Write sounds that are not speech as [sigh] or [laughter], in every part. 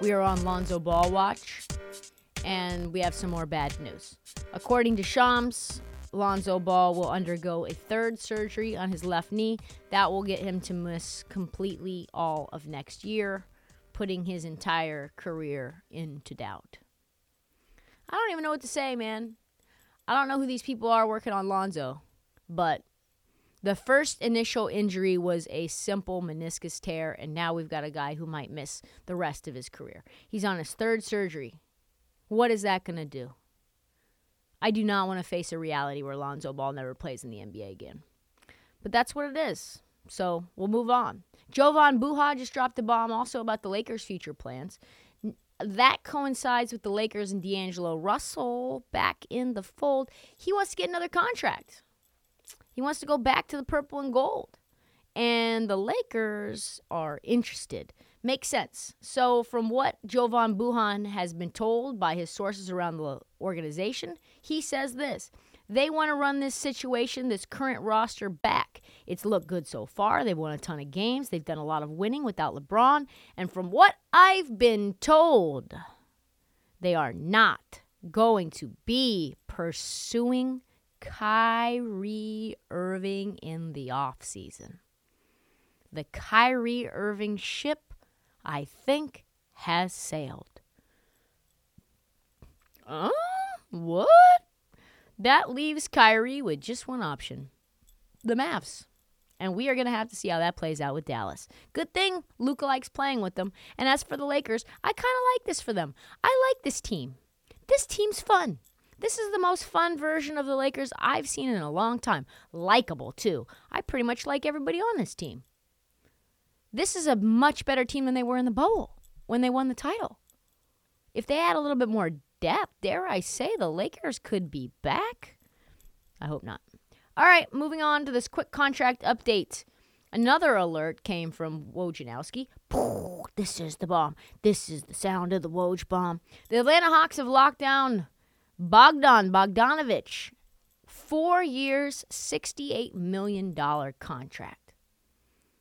We are on Lonzo Ball watch, and we have some more bad news. According to Shams, Lonzo Ball will undergo a third surgery on his left knee. That will get him to miss completely all of next year, putting his entire career into doubt. I don't even know what to say, man. I don't know who these people are working on Lonzo, but the first initial injury was a simple meniscus tear, and now we've got a guy who might miss the rest of his career. He's on his third surgery. What is that going to do? I do not want to face a reality where Lonzo Ball never plays in the NBA again. But that's what it is. So we'll move on. Jovan Buha just dropped a bomb also about the Lakers' future plans. That coincides with the Lakers and D'Angelo Russell back in the fold. He wants to get another contract. He wants to go back to the purple and gold. And the Lakers are interested. Makes sense. So, from what Jovan Buha has been told by his sources around the organization, he says this they want to run this situation, this current roster back. It's looked good so far. They've won a ton of games. They've done a lot of winning without LeBron. And from what I've been told, they are not going to be pursuing Kyrie Irving in the offseason. The Kyrie Irving ship, I think, has sailed. Uh, what? That leaves Kyrie with just one option the Mavs. And we are going to have to see how that plays out with Dallas. Good thing Luka likes playing with them. And as for the Lakers, I kind of like this for them. I like this team. This team's fun. This is the most fun version of the Lakers I've seen in a long time. Likable, too. I pretty much like everybody on this team. This is a much better team than they were in the bowl when they won the title. If they had a little bit more depth, dare I say, the Lakers could be back. I hope not. All right, moving on to this quick contract update. Another alert came from Wojnarowski. This is the bomb. This is the sound of the Woj bomb. The Atlanta Hawks have locked down Bogdan Bogdanovic, four years, $68 million contract.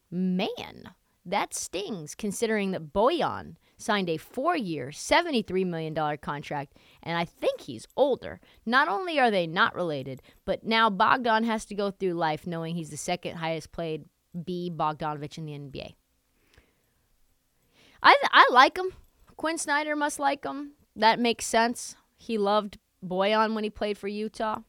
Man, that stings considering that Bojan signed a four year, $73 million contract, and I think he's older. Not only are they not related, but now Bogdan has to go through life knowing he's the second highest played B Bogdanovic in the NBA. I, I like him. Quin Snyder must like him. That makes sense. He loved Bojan when he played for Utah.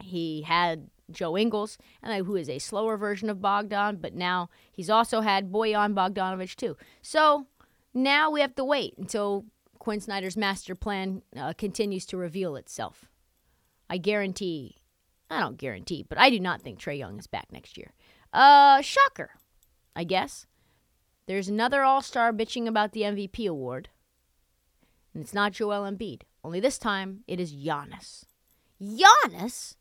He had Joe Ingles, and who is a slower version of Bogdan, but now he's also had Bojan Bogdanovic too. So now we have to wait until Quin Snyder's master plan uh, continues to reveal itself. I guarantee, I don't guarantee, but I do not think Trae Young is back next year. Uh, shocker, I guess. There's another All Star bitching about the MVP award, and it's not Joel Embiid. Only this time it is Giannis. Giannis?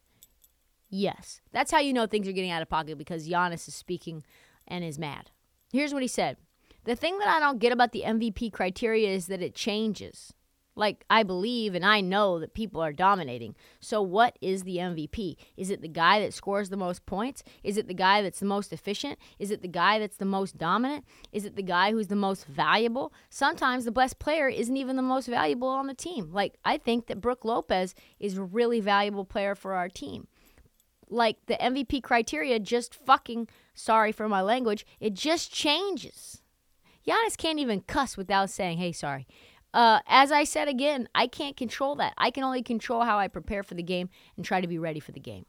Yes. That's how you know things are getting out of pocket because Giannis is speaking and is mad. Here's what he said The thing that I don't get about the MVP criteria is that it changes. Like, I believe and I know that people are dominating. So, what is the MVP? Is it the guy that scores the most points? Is it the guy that's the most efficient? Is it the guy that's the most dominant? Is it the guy who's the most valuable? Sometimes the best player isn't even the most valuable on the team. Like, I think that Brook Lopez is a really valuable player for our team. Like, the MVP criteria just fucking, sorry for my language, it just changes. Giannis can't even cuss without saying, hey, sorry. Uh, as I said again, I can't control that. I can only control how I prepare for the game and try to be ready for the game.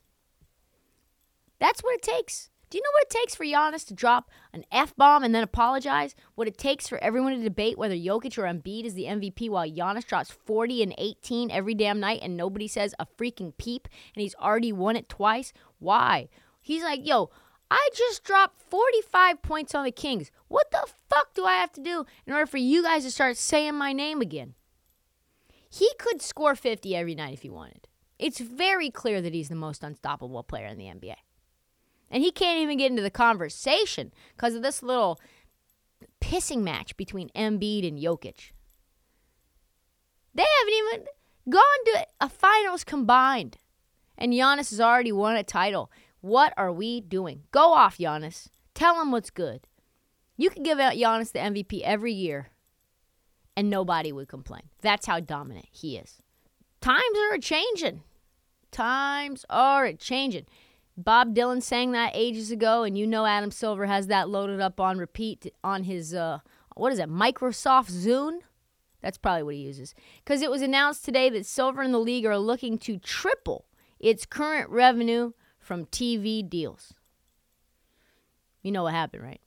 That's what it takes. Do you know what it takes for Giannis to drop an F bomb and then apologize? What it takes for everyone to debate whether Jokic or Embiid is the MVP while Giannis drops 40 and 18 every damn night and nobody says a freaking peep and he's already won it twice? Why? He's like, yo, I just dropped 45 points on the Kings. What the fuck do I have to do in order for you guys to start saying my name again? He could score 50 every night if he wanted. It's very clear that he's the most unstoppable player in the NBA. And he can't even get into the conversation because of this little pissing match between Embiid and Jokic. They haven't even gone to a finals combined. And Giannis has already won a title. What are we doing? Go off, Giannis. Tell him what's good. You could give out Giannis the MVP every year, and nobody would complain. That's how dominant he is. Times are changing. Times are changing. Bob Dylan sang that ages ago, and you know Adam Silver has that loaded up on repeat on his uh, what is it, Microsoft Zune? That's probably what he uses. Because it was announced today that Silver and the league are looking to triple its current revenue from TV deals. You know what happened, right?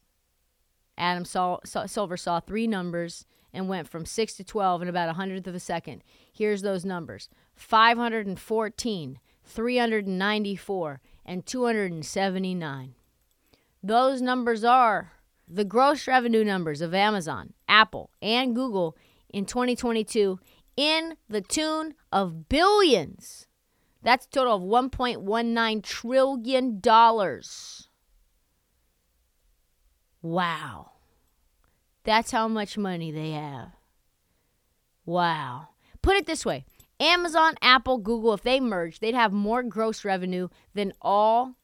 Adam saw, saw, Silver saw three numbers and went from 6 to 12 in about a hundredth of a second. Here's those numbers 514, 394, and 279. Those numbers are the gross revenue numbers of Amazon, Apple, and Google in 2022 in the tune of billions. That's a total of $1.19 trillion. Wow. That's how much money they have. Wow. Put it this way Amazon, Apple, Google, if they merged, they'd have more gross revenue than all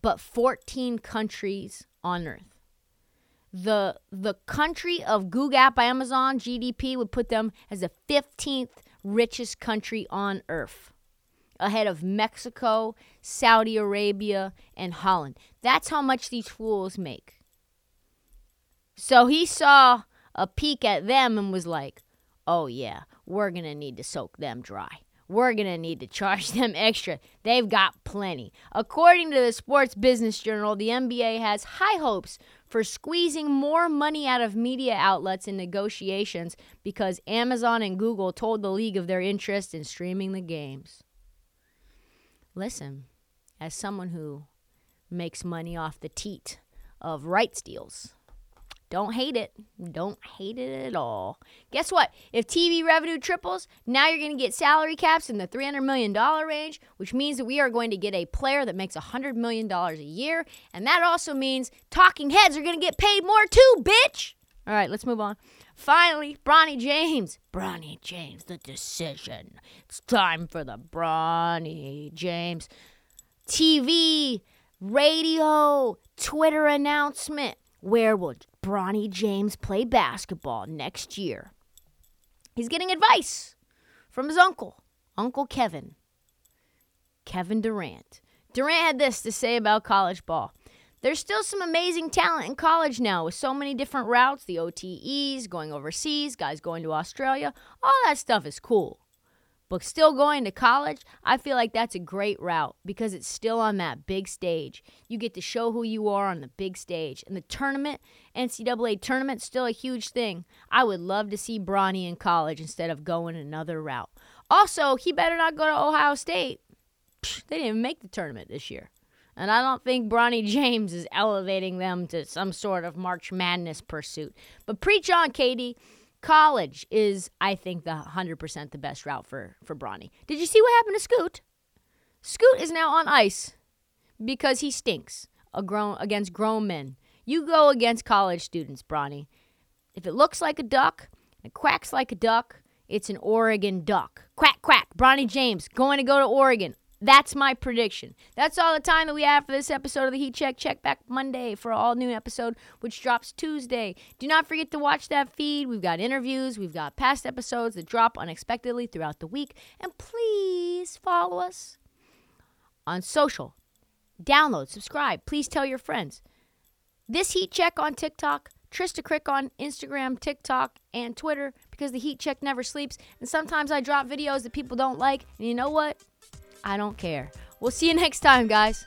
but 14 countries on earth. The the country of Google App Amazon GDP would put them as the 15th richest country on earth ahead of Mexico, Saudi Arabia, and Holland. That's how much these fools make. So he saw a peek at them and was like, oh, yeah, we're going to need to soak them dry. We're going to need to charge [laughs] them extra. They've got plenty. According to the Sports Business Journal, the NBA has high hopes for squeezing more money out of media outlets in negotiations because Amazon and Google told the league of their interest in streaming the games. Listen, as someone who makes money off the teat of rights deals, don't hate it. Don't hate it at all. Guess what? If TV revenue triples, now you're going to get salary caps in the $300 million range, which means that we are going to get a player that makes $100 million a year. And that also means talking heads are going to get paid more too, bitch. All right, let's move on. Finally, Bronny James. Bronny James, the decision. It's time for the Bronny James TV, radio, Twitter announcement. Where will Bronny James play basketball next year? He's getting advice from his uncle, Uncle Kevin. Kevin Durant. Durant had this to say about college ball. There's still some amazing talent in college now with so many different routes the OTEs, going overseas, guys going to Australia. All that stuff is cool. But still going to college, I feel like that's a great route because it's still on that big stage. You get to show who you are on the big stage. And the tournament, NCAA tournament, still a huge thing. I would love to see Bronny in college instead of going another route. Also, he better not go to Ohio State. They didn't even make the tournament this year. And I don't think Bronny [laughs] James is elevating them to some sort of March Madness pursuit. But preach on, Katie. College is, I think, the 100% the best route for, for Bronny. Did you see what happened to Scoot? Scoot is now on ice because he stinks grown, against grown men. You go against college students, Bronny. If it looks like a duck, it quacks like a duck, it's an Oregon duck. Quack, quack. Bronny James going to go to Oregon. That's my prediction. That's all the time that we have for this episode of the Heat Check. Check back Monday for all new episode, which drops Tuesday. Do not forget to watch that feed. We've got interviews, we've got past episodes that drop unexpectedly throughout the week. And please follow us on social. Download, subscribe. Please tell your friends. This Heat Check on TikTok, Trysta Krick on Instagram, TikTok, and Twitter because the heat check never sleeps. And sometimes I drop videos that people don't like. And you know what? I don't care. We'll see you next time, guys.